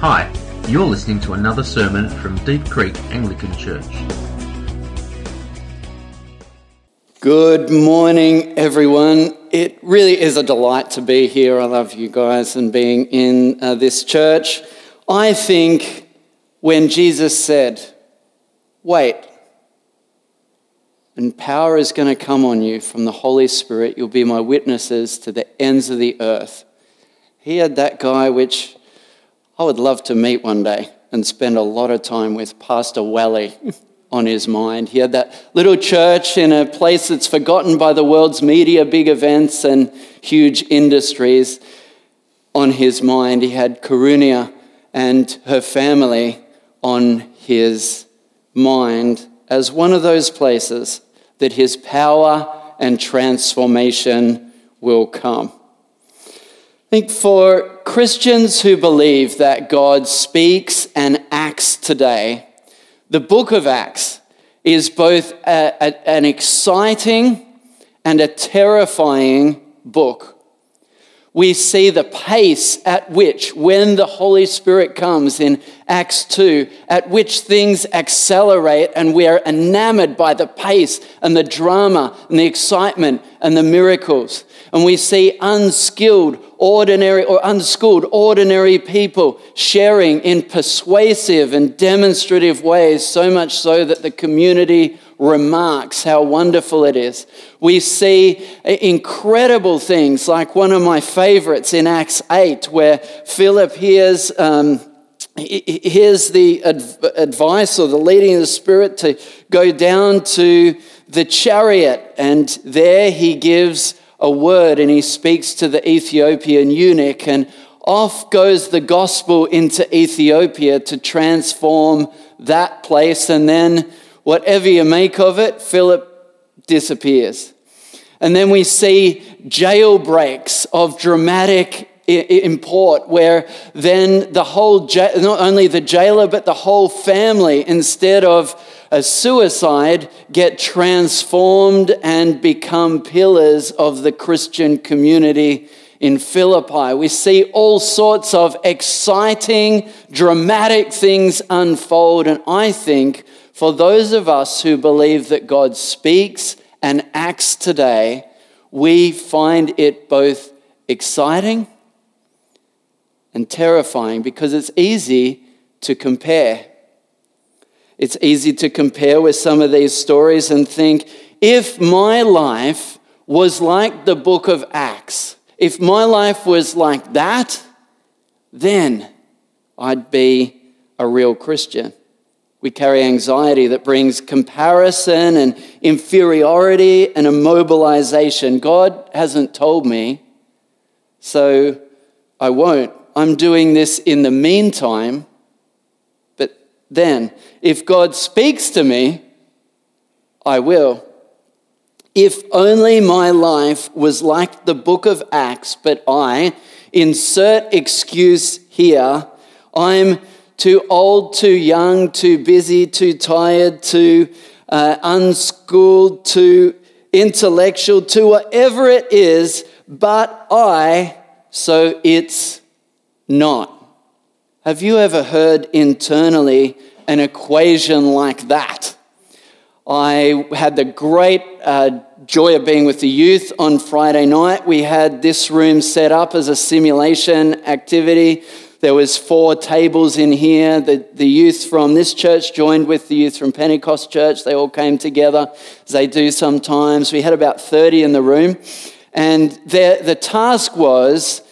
Hi, you're listening to another sermon from Deep Creek Anglican Church. Good morning, everyone. It really is a delight to be here. I love you guys and being in uh, this church. I think when Jesus said, Wait, and power is going to come on you from the Holy Spirit, you'll be my witnesses to the ends of the earth. He had that guy, which I would love to meet one day and spend a lot of time with Pastor Wally on his mind. He had that little church in a place that's forgotten by the world's media, big events, and huge industries on his mind. He had Karunia and her family on his mind as one of those places that his power and transformation will come. I think for Christians who believe that God speaks and acts today, the book of Acts is both a, a, an exciting and a terrifying book we see the pace at which, when the Holy Spirit comes in Acts 2, at which things accelerate and we are enamored by the pace and the drama and the excitement and the miracles. And we see unskilled, ordinary, or unschooled, ordinary people sharing in persuasive and demonstrative ways, so much so that the community remarks how wonderful it is. We see incredible things, like one of my favorites in Acts 8, where Philip hears. Um, here's the advice or the leading of the Spirit to go down to the chariot, and there he gives a word and he speaks to the Ethiopian eunuch, and off goes the gospel into Ethiopia to transform that place. And then whatever you make of it, Philip disappears. And then we see jailbreaks of dramatic import where then the whole, not only the jailer, but the whole family, instead of a suicide, get transformed and become pillars of the Christian community in Philippi. We see all sorts of exciting, dramatic things unfold, and I think for those of us who believe that God speaks and acts today, we find it both exciting and terrifying because it's easy to compare. It's easy to compare with some of these stories and think if my life was like the book of Acts, if my life was like that, then I'd be a real Christian. We carry anxiety that brings comparison and inferiority and immobilization. God hasn't told me, so I won't. I'm doing this in the meantime. Then, if God speaks to me, I will. If only my life was like the book of Acts, but I, insert excuse here, I'm too old, too young, too busy, too tired, too uh, unschooled, too intellectual, to whatever it is, but I, so it's not. Have you ever heard internally an equation like that? I had the great uh, joy of being with the youth on Friday night. We had this room set up as a simulation activity there was four tables in here. The, the youth from this church joined with the youth from Pentecost Church. They all came together, as they do sometimes. We had about 30 in the room. And the, the task was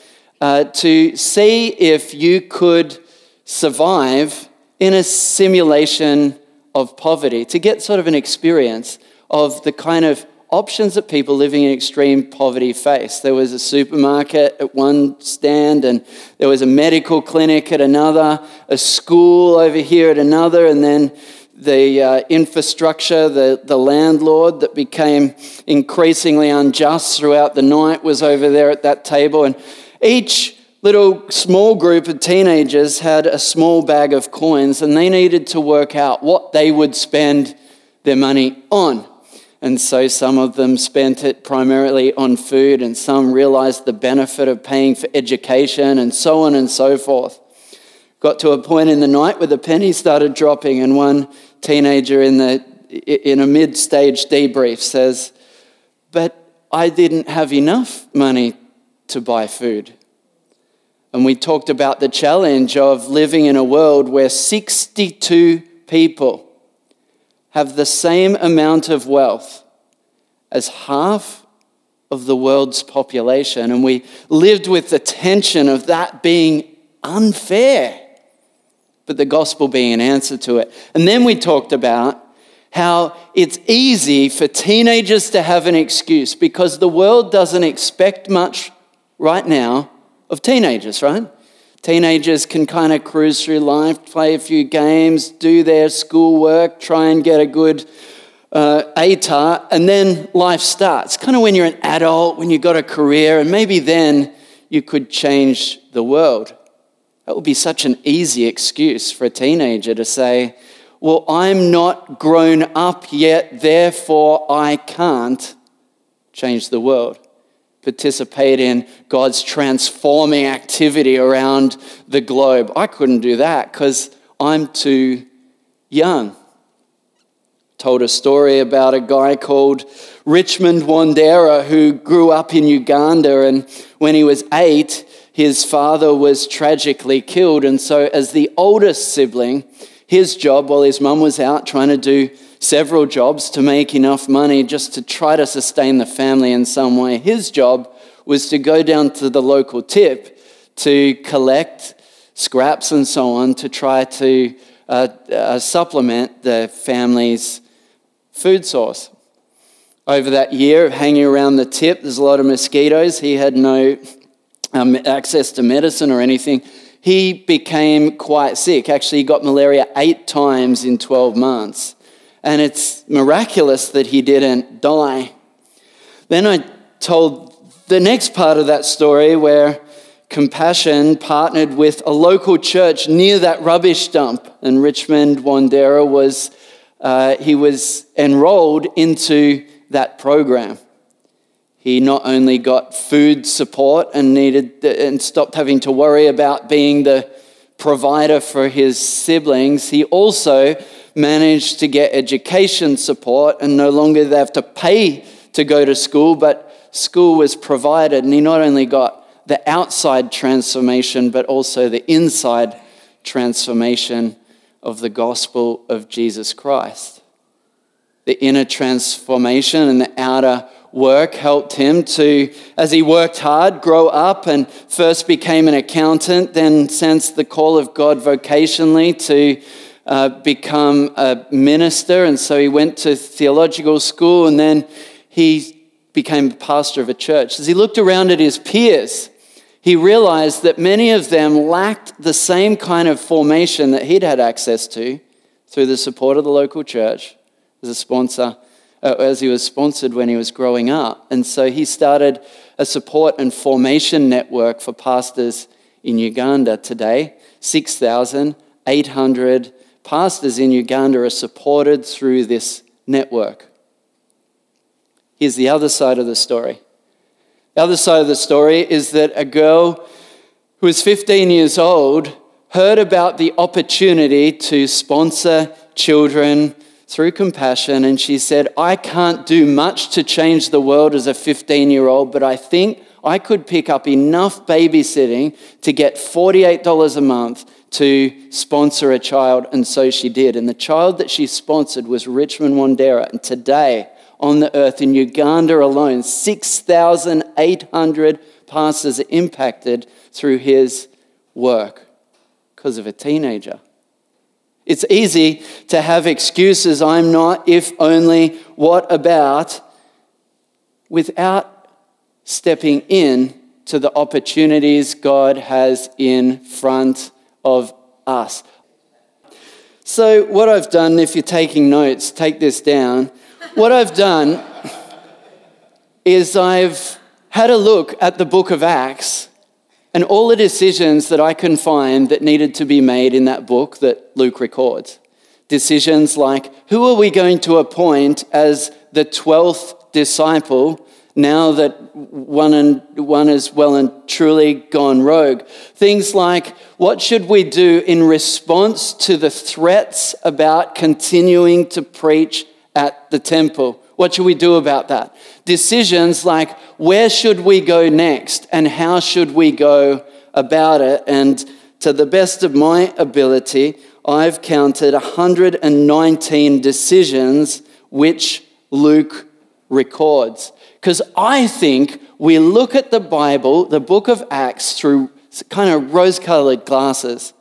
uh, to see if you could survive in a simulation of poverty, to get sort of an experience of the kind of options that people living in extreme poverty face. There was a supermarket at one stand, and there was a medical clinic at another, a school over here at another, and then the uh, infrastructure, the, the landlord that became increasingly unjust throughout the night was over there at that table. And each little small group of teenagers had a small bag of coins, and they needed to work out what they would spend their money on. And so some of them spent it primarily on food, and some realized the benefit of paying for education, and so on and so forth. Got to a point in the night where the penny started dropping, and one teenager in, the, in a mid stage debrief says, But I didn't have enough money to buy food. And we talked about the challenge of living in a world where 62 people have the same amount of wealth as half of the world's population. And we lived with the tension of that being unfair, but the gospel being an answer to it. And then we talked about how it's easy for teenagers to have an excuse because the world doesn't expect much right now of teenagers, right? Teenagers can kind of cruise through life, play a few games, do their schoolwork, try and get a good uh, ATAR, and then life starts. Kind of when you're an adult, when you've got a career, and maybe then you could change the world. That would be such an easy excuse for a teenager to say, Well, I'm not grown up yet, therefore I can't change the world participate in God's transforming activity around the globe. I couldn't do that because I'm too young. Told a story about a guy called Richmond Wandera who grew up in Uganda, and when he was eight, his father was tragically killed. And so, as the oldest sibling, his job while his mum was out trying to do several jobs to make enough money just to try to sustain the family in some way. His job was to go down to the local tip to collect scraps and so on to try to uh, uh, supplement the family's food source. Over that year of hanging around the tip, there's a lot of mosquitoes. He had no um, access to medicine or anything. He became quite sick. Actually, he got malaria eight times in 12 months and it's miraculous that he didn't die. Then I told the next part of that story where Compassion partnered with a local church near that rubbish dump, and Richmond Wandera was uh, he was enrolled into that program. He not only got food support and needed and stopped having to worry about being the provider for his siblings, he also managed to get education support and no longer they have to pay to go to school, but school was provided. And he not only got the outside transformation, but also the inside transformation of the gospel of Jesus Christ. The inner transformation and the outer work helped him to, as he worked hard, grow up and first became an accountant, then sensed the call of God vocationally to uh, become a minister, and so he went to theological school, and then he became pastor of a church. As he looked around at his peers, he realized that many of them lacked the same kind of formation that he'd had access to through the support of the local church as a sponsor, uh, as he was sponsored when he was growing up. And so he started a support and formation network for pastors in Uganda today, 6,800 pastors in Uganda are supported through this network. Here's the other side of the story. The other side of the story is that a girl who was 15 years old heard about the opportunity to sponsor children through compassion, and she said, I can't do much to change the world as a 15 year old, but I think I could pick up enough babysitting to get $48 a month to sponsor a child, and so she did. And the child that she sponsored was Richmond Wandera. And today, on the earth in Uganda alone, 6,800 pastors are impacted through his work because of a teenager. It's easy to have excuses I'm not, if only, what about, without stepping in to the opportunities God has in front of us. So, what I've done, if you're taking notes, take this down. What I've done is I've had a look at the book of Acts and all the decisions that I can find that needed to be made in that book that Luke records. Decisions like who are we going to appoint as the 12th disciple now that one, and, one is well and truly gone rogue. Things like what should we do in response to the threats about continuing to preach at the temple? What should we do about that? Decisions like where should we go next and how should we go about it? And to the best of my ability, I've counted 119 decisions which Luke records. Because I think we look at the Bible, the book of Acts, through kind of rose colored glasses.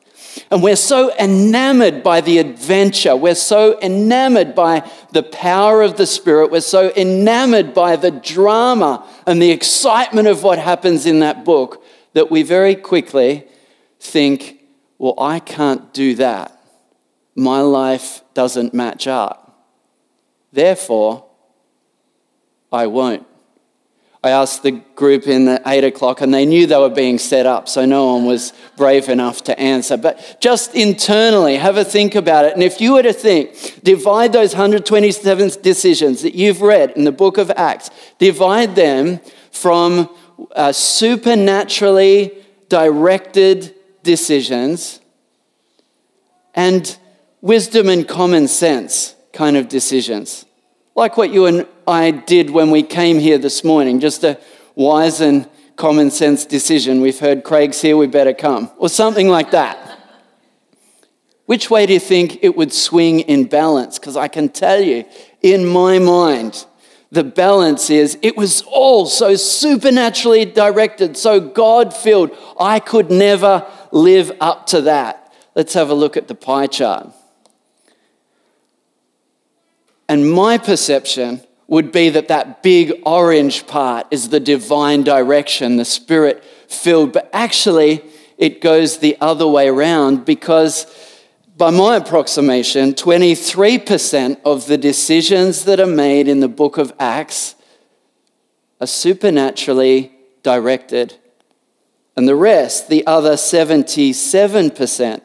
And we're so enamored by the adventure. We're so enamored by the power of the Spirit. We're so enamored by the drama and the excitement of what happens in that book that we very quickly think, well, I can't do that. My life doesn't match up. Therefore, I won't. I asked the group in the eight o'clock, and they knew they were being set up, so no one was brave enough to answer. But just internally, have a think about it. And if you were to think, divide those 127 decisions that you've read in the book of Acts, divide them from uh, supernaturally directed decisions and wisdom and common sense kind of decisions. Like what you and I did when we came here this morning, just a wise and common sense decision. We've heard Craig's here, we better come, or something like that. Which way do you think it would swing in balance? Because I can tell you, in my mind, the balance is it was all so supernaturally directed, so God filled. I could never live up to that. Let's have a look at the pie chart. And my perception would be that that big orange part is the divine direction, the spirit filled. But actually, it goes the other way around because, by my approximation, 23% of the decisions that are made in the book of Acts are supernaturally directed. And the rest, the other 77%,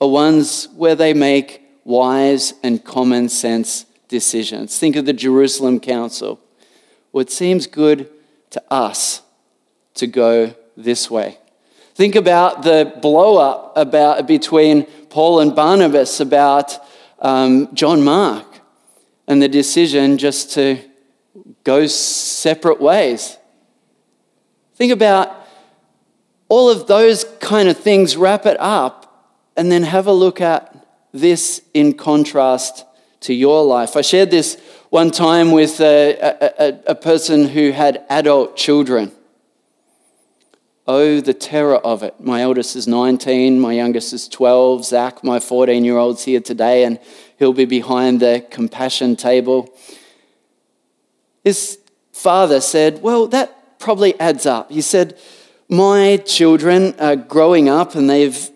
are ones where they make wise and common sense decisions. Think of the Jerusalem Council. Well, it seems good to us to go this way. Think about the blow up about, between Paul and Barnabas about um, John Mark and the decision just to go separate ways. Think about all of those kind of things, wrap it up, and then have a look at this in contrast to your life. I shared this one time with a, a, a, person who had adult children. Oh, the terror of it. My eldest is 19, my youngest is 12. Zach, my 14 year old's here today, and he'll be behind the compassion table. His father said, Well, that probably adds up. He said, My children are growing up and they've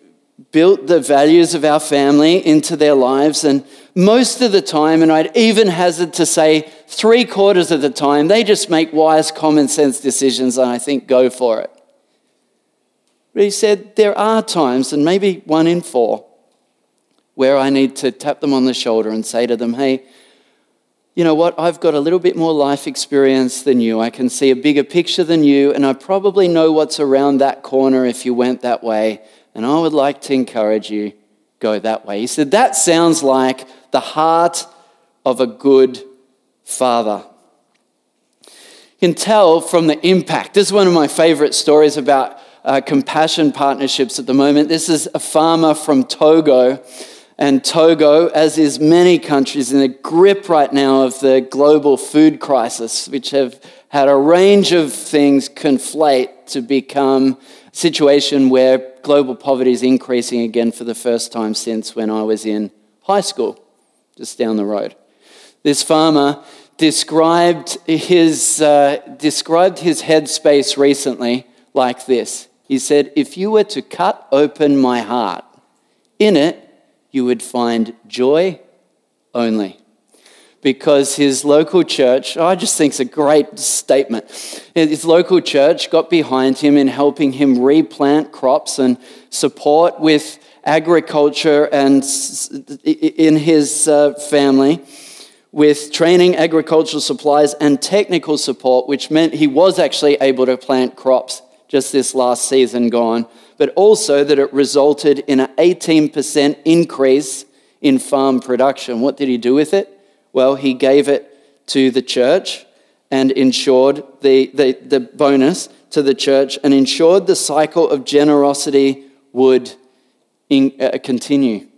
built the values of our family into their lives. And most of the time, and I'd even hazard to say three quarters of the time, they just make wise, common sense decisions and I think go for it. But he said there are times, and maybe one in four, where I need to tap them on the shoulder and say to them, hey, you know what? I've got a little bit more life experience than you. I can see a bigger picture than you, and I probably know what's around that corner if you went that way. And I would like to encourage you go that way. He said, That sounds like the heart of a good father. You can tell from the impact. This is one of my favorite stories about uh, compassion partnerships at the moment. This is a farmer from Togo. And Togo, as is many countries, in the grip right now of the global food crisis, which have had a range of things conflate to become a situation where global poverty is increasing again for the first time since when I was in high school, just down the road. This farmer described his, uh, described his headspace recently like this. He said, If you were to cut open my heart, in it you would find joy only because his local church, I just think it's a great statement. His local church got behind him in helping him replant crops and support with agriculture and in his uh, family with training, agricultural supplies, and technical support, which meant he was actually able to plant crops just this last season gone, but also that it resulted in an 18% increase in farm production. What did he do with it? Well, he gave it to the church and ensured the, the, the bonus to the church and ensured the cycle of generosity would in, uh, continue.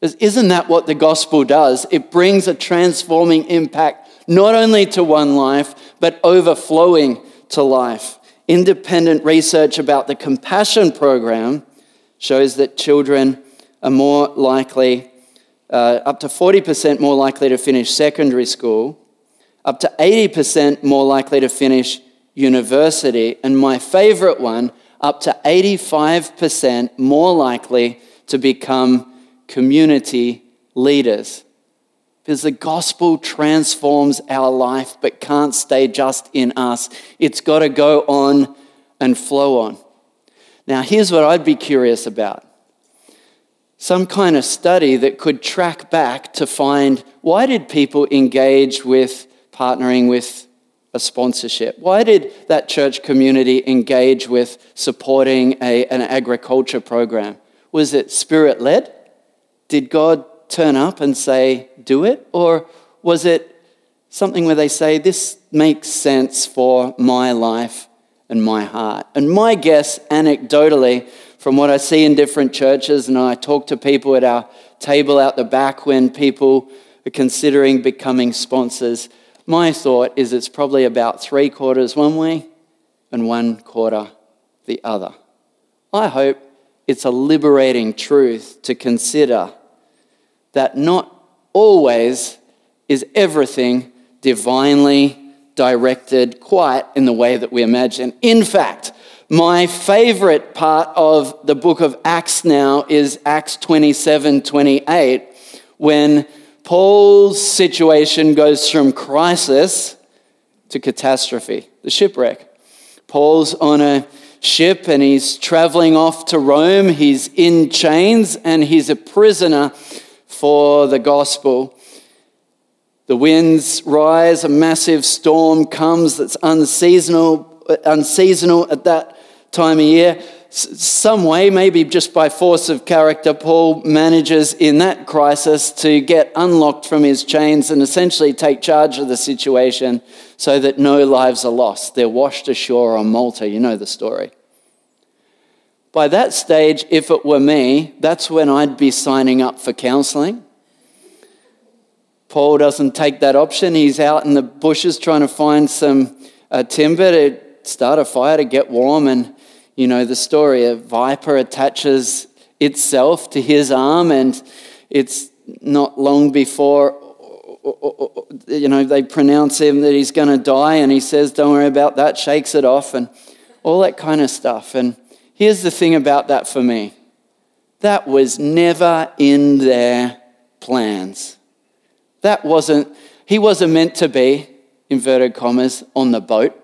Isn't that what the gospel does? It brings a transforming impact not only to one life, but overflowing to life. Independent research about the compassion program shows that children are more likely, uh, up to 40% more likely to finish secondary school, up to 80% more likely to finish university, and my favorite one, up to 85% more likely to become community leaders. Because the gospel transforms our life but can't stay just in us. It's got to go on and flow on. Now, here's what I'd be curious about some kind of study that could track back to find why did people engage with partnering with a sponsorship? Why did that church community engage with supporting a, an agriculture program? Was it spirit led? Did God turn up and say, do it? Or was it something where they say, this makes sense for my life and my heart? And my guess, anecdotally, from what I see in different churches, and I talk to people at our table out the back when people are considering becoming sponsors, my thought is it's probably about three quarters one way and one quarter the other. I hope it's a liberating truth to consider that not always is everything divinely directed quite in the way that we imagine. In fact, my favorite part of the book of Acts now is Acts 27 28, when Paul's situation goes from crisis to catastrophe, the shipwreck. Paul's on a ship and he's traveling off to Rome. He's in chains and he's a prisoner for the gospel. The winds rise, a massive storm comes that's unseasonal, uh, unseasonal at that time of year. Some way, maybe just by force of character, Paul manages in that crisis to get unlocked from his chains and essentially take charge of the situation so that no lives are lost. They're washed ashore on Malta. You know the story. By that stage, if it were me, that's when I'd be signing up for counseling. Paul doesn't take that option. He's out in the bushes trying to find some uh, timber to start a fire to get warm. And you know the story a viper attaches itself to his arm, and it's not long before you know they pronounce him that he's going to die and he says don't worry about that shakes it off and all that kind of stuff and Here's the thing about that for me that was never in their plans. That wasn't, he wasn't meant to be, inverted commas, on the boat.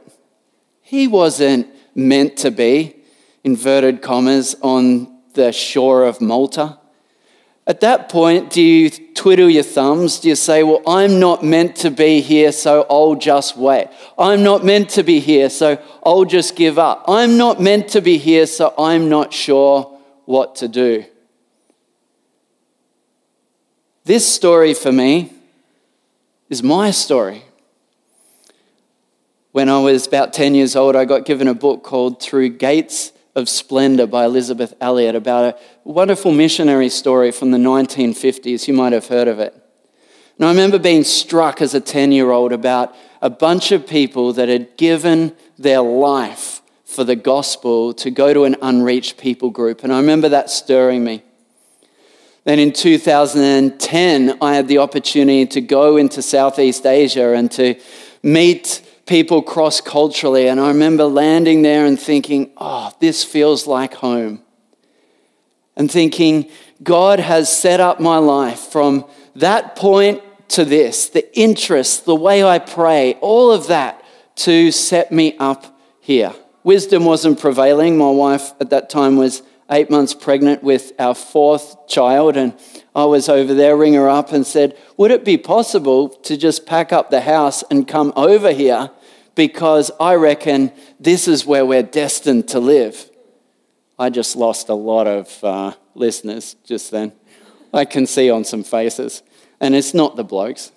He wasn't meant to be, inverted commas, on the shore of Malta. At that point, do you twiddle your thumbs? Do you say, Well, I'm not meant to be here, so I'll just wait? I'm not meant to be here, so I'll just give up. I'm not meant to be here, so I'm not sure what to do. This story for me is my story. When I was about 10 years old, I got given a book called Through Gates of Splendor by Elisabeth Elliot about a wonderful missionary story from the 1950s. You might have heard of it. And I remember being struck as a 10 year old about a bunch of people that had given their life for the gospel to go to an unreached people group. And I remember that stirring me. Then in 2010, I had the opportunity to go into Southeast Asia and to meet people cross culturally. And I remember landing there and thinking, oh, this feels like home. And thinking, God has set up my life from that point to this the interest, the way I pray, all of that to set me up here. Wisdom wasn't prevailing. My wife at that time was eight months pregnant with our fourth child, and I was over there, ring her up, and said, Would it be possible to just pack up the house and come over here? Because I reckon this is where we're destined to live. I just lost a lot of uh, listeners just then. I can see on some faces. And it's not the blokes.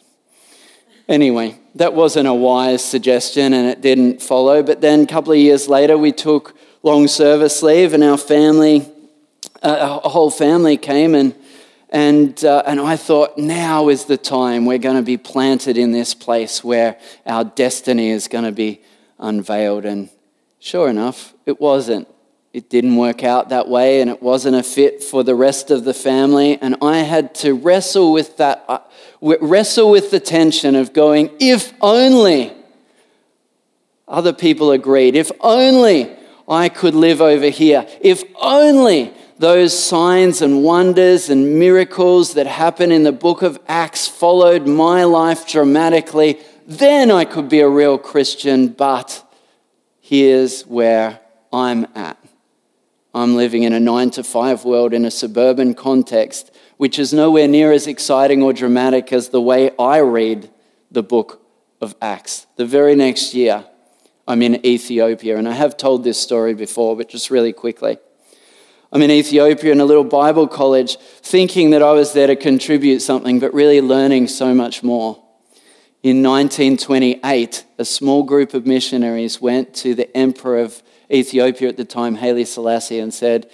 Anyway, that wasn't a wise suggestion and it didn't follow. But then a couple of years later, we took long service leave and our family, uh, a whole family came and and, uh, and I thought, now is the time we're going to be planted in this place where our destiny is going to be unveiled. And sure enough, it wasn't it didn't work out that way and it wasn't a fit for the rest of the family. And I had to wrestle with that, uh, wrestle with the tension of going, if only other people agreed, if only I could live over here, if only those signs and wonders and miracles that happen in the book of Acts followed my life dramatically, then I could be a real Christian. But here's where I'm at. I'm living in a nine to five world in a suburban context, which is nowhere near as exciting or dramatic as the way I read the book of Acts. The very next year, I'm in Ethiopia, and I have told this story before, but just really quickly. I'm in Ethiopia in a little Bible college, thinking that I was there to contribute something, but really learning so much more. In 1928, a small group of missionaries went to the emperor of Ethiopia at the time, Haile Selassie, and said,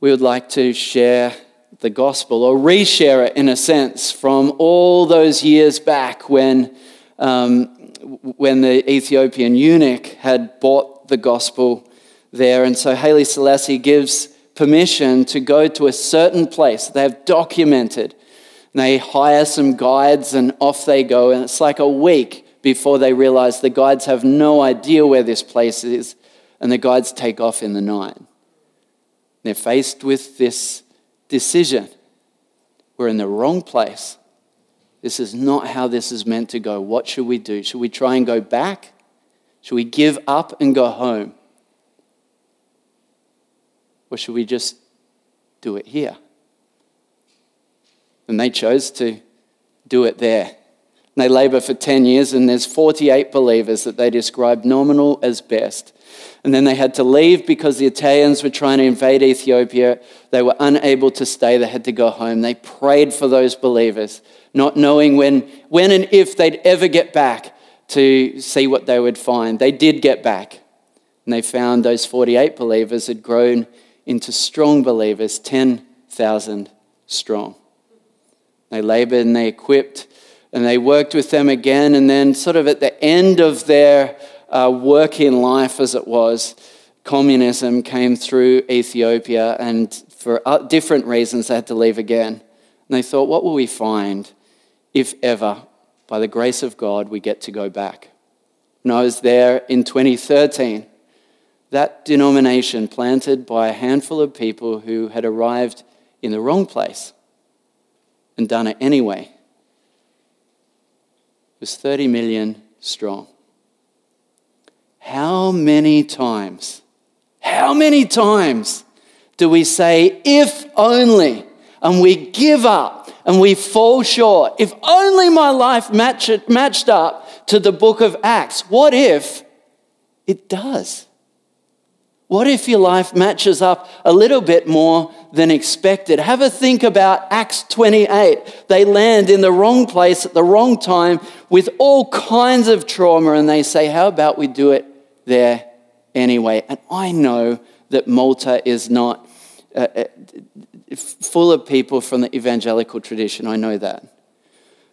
We would like to share the gospel or reshare it in a sense from all those years back when, um, when the Ethiopian eunuch had bought the gospel there. And so Haile Selassie gives permission to go to a certain place they have documented. And they hire some guides and off they go. And it's like a week before they realize the guides have no idea where this place is and the guides take off in the night. They're faced with this decision. We're in the wrong place. This is not how this is meant to go. What should we do? Should we try and go back? Should we give up and go home? Or should we just do it here? And they chose to do it there. And they labor for 10 years, and there's 48 believers that they describe nominal as best. And then they had to leave because the Italians were trying to invade Ethiopia. They were unable to stay, they had to go home. They prayed for those believers, not knowing when, when and if they'd ever get back to see what they would find. They did get back, and they found those 48 believers had grown into strong believers, 10,000 strong. They labored and they equipped and they worked with them again. And then, sort of at the end of their uh, working life as it was, communism came through Ethiopia, and for uh, different reasons, they had to leave again. And they thought, what will we find if ever, by the grace of God, we get to go back? And I was there in 2013. That denomination, planted by a handful of people who had arrived in the wrong place and done it anyway, was 30 million strong. How many times, how many times do we say, if only, and we give up and we fall short? If only my life matched, matched up to the book of Acts. What if it does? What if your life matches up a little bit more than expected? Have a think about Acts 28. They land in the wrong place at the wrong time with all kinds of trauma, and they say, How about we do it there anyway. And I know that Malta is not uh, uh full of people from the evangelical tradition. I know that.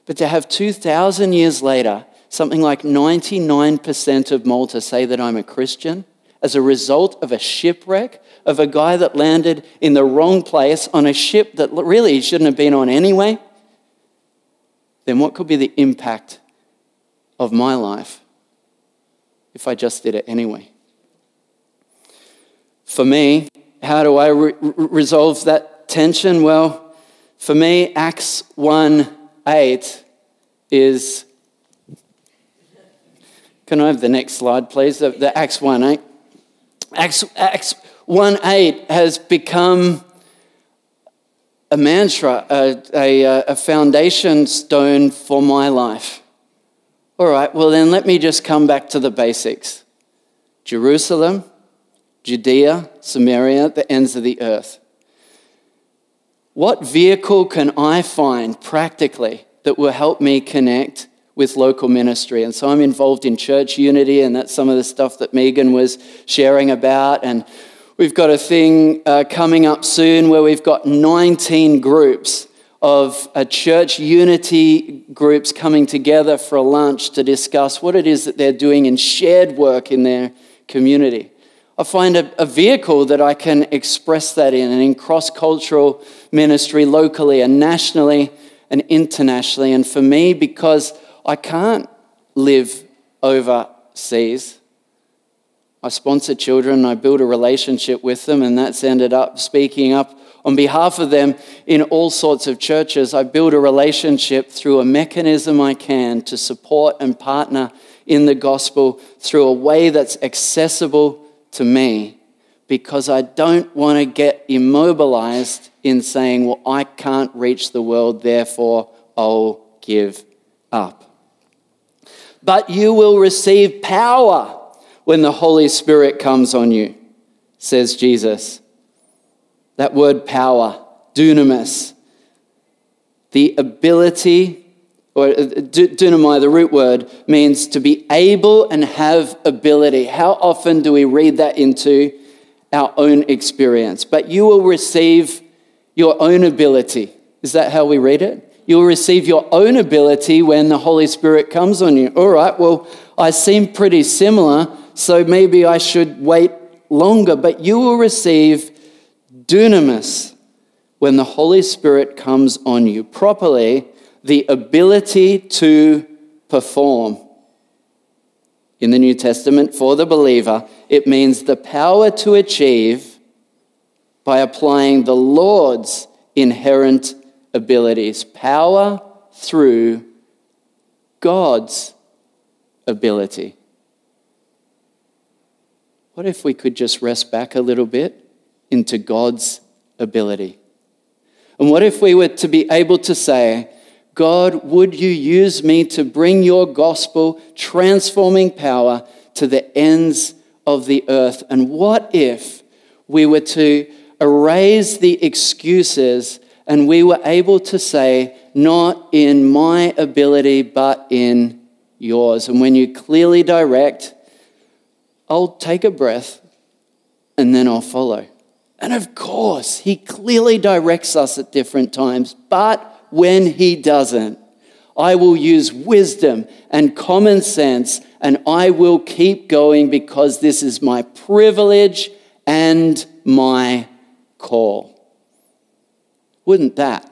But to have 2,000 years later, something like 99% of Malta say that I'm a Christian as a result of a shipwreck of a guy that landed in the wrong place on a ship that really he shouldn't have been on anyway, then what could be the impact of my life if I just did it anyway? For me, how do I re- resolve that tension? Well, for me, Acts 1 8 is. Can I have the next slide, please? The, the Acts 1 8. Acts, Acts 1 8 has become a mantra, a, a, a foundation stone for my life. All right, well, then let me just come back to the basics Jerusalem, Judea, Samaria, the ends of the earth. What vehicle can I find practically that will help me connect with local ministry? And so I'm involved in church unity, and that's some of the stuff that Megan was sharing about. And we've got a thing uh, coming up soon where we've got 19 groups of a church unity groups coming together for a lunch to discuss what it is that they're doing in shared work in their community. I find a, a vehicle that I can express that in, and in cross cultural ministry locally and nationally and internationally. And for me, because I can't live overseas, I sponsor children, I build a relationship with them, and that's ended up speaking up on behalf of them in all sorts of churches. I build a relationship through a mechanism I can to support and partner in the gospel through a way that's accessible to me because I don't want to get immobilized in saying, well, I can't reach the world, therefore I'll give up. But you will receive power when the Holy Spirit comes on you, says Jesus. That word power, dunamis, the ability or uh, dunamai, the root word, means to be able and have ability. How often do we read that into our own experience? But you will receive your own ability. Is that how we read it? You'll receive your own ability when the Holy Spirit comes on you. All right, well, I seem pretty similar, so maybe I should wait longer. But you will receive dunamis when the Holy Spirit comes on you properly the ability to perform. In the New Testament, for the believer, it means the power to achieve by applying the Lord's inherent abilities. Power through God's ability. What if we could just rest back a little bit into God's ability? And what if we were to be able to say, God, would you use me to bring your gospel transforming power to the ends of the earth? And what if we were to erase the excuses and we were able to say, not in my ability, but in yours? And when you clearly direct, I'll take a breath and then I'll follow. And of course, he clearly directs us at different times, but when he doesn't. I will use wisdom and common sense, and I will keep going because this is my privilege and my call. Wouldn't that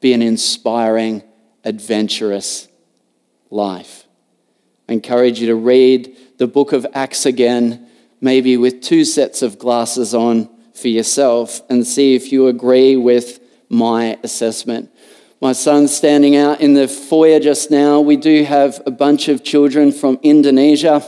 be an inspiring, adventurous life? I encourage you to read the book of Acts again, maybe with two sets of glasses on for yourself, and see if you agree with my assessment. My son's standing out in the foyer just now. We do have a bunch of children from Indonesia,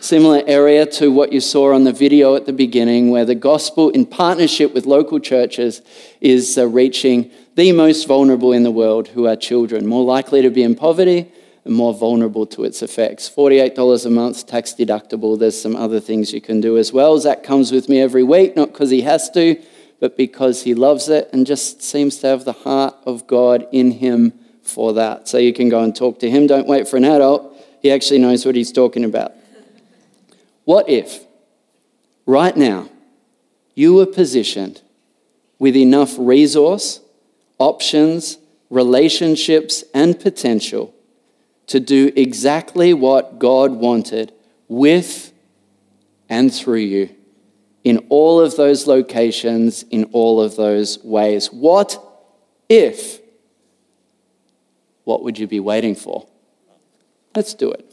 similar area to what you saw on the video at the beginning, where the gospel, in partnership with local churches, is uh, reaching the most vulnerable in the world, who are children, more likely to be in poverty and more vulnerable to its effects. $48 a month, tax deductible. There's some other things you can do as well. Zach comes with me every week, not because he has to but because he loves it and just seems to have the heart of God in him for that. So you can go and talk to him. Don't wait for an adult. He actually knows what he's talking about. What if, right now, you were positioned with enough resource, options, relationships, and potential to do exactly what God wanted with and through you? in all of those locations, in all of those ways. What if? What would you be waiting for? Let's do it.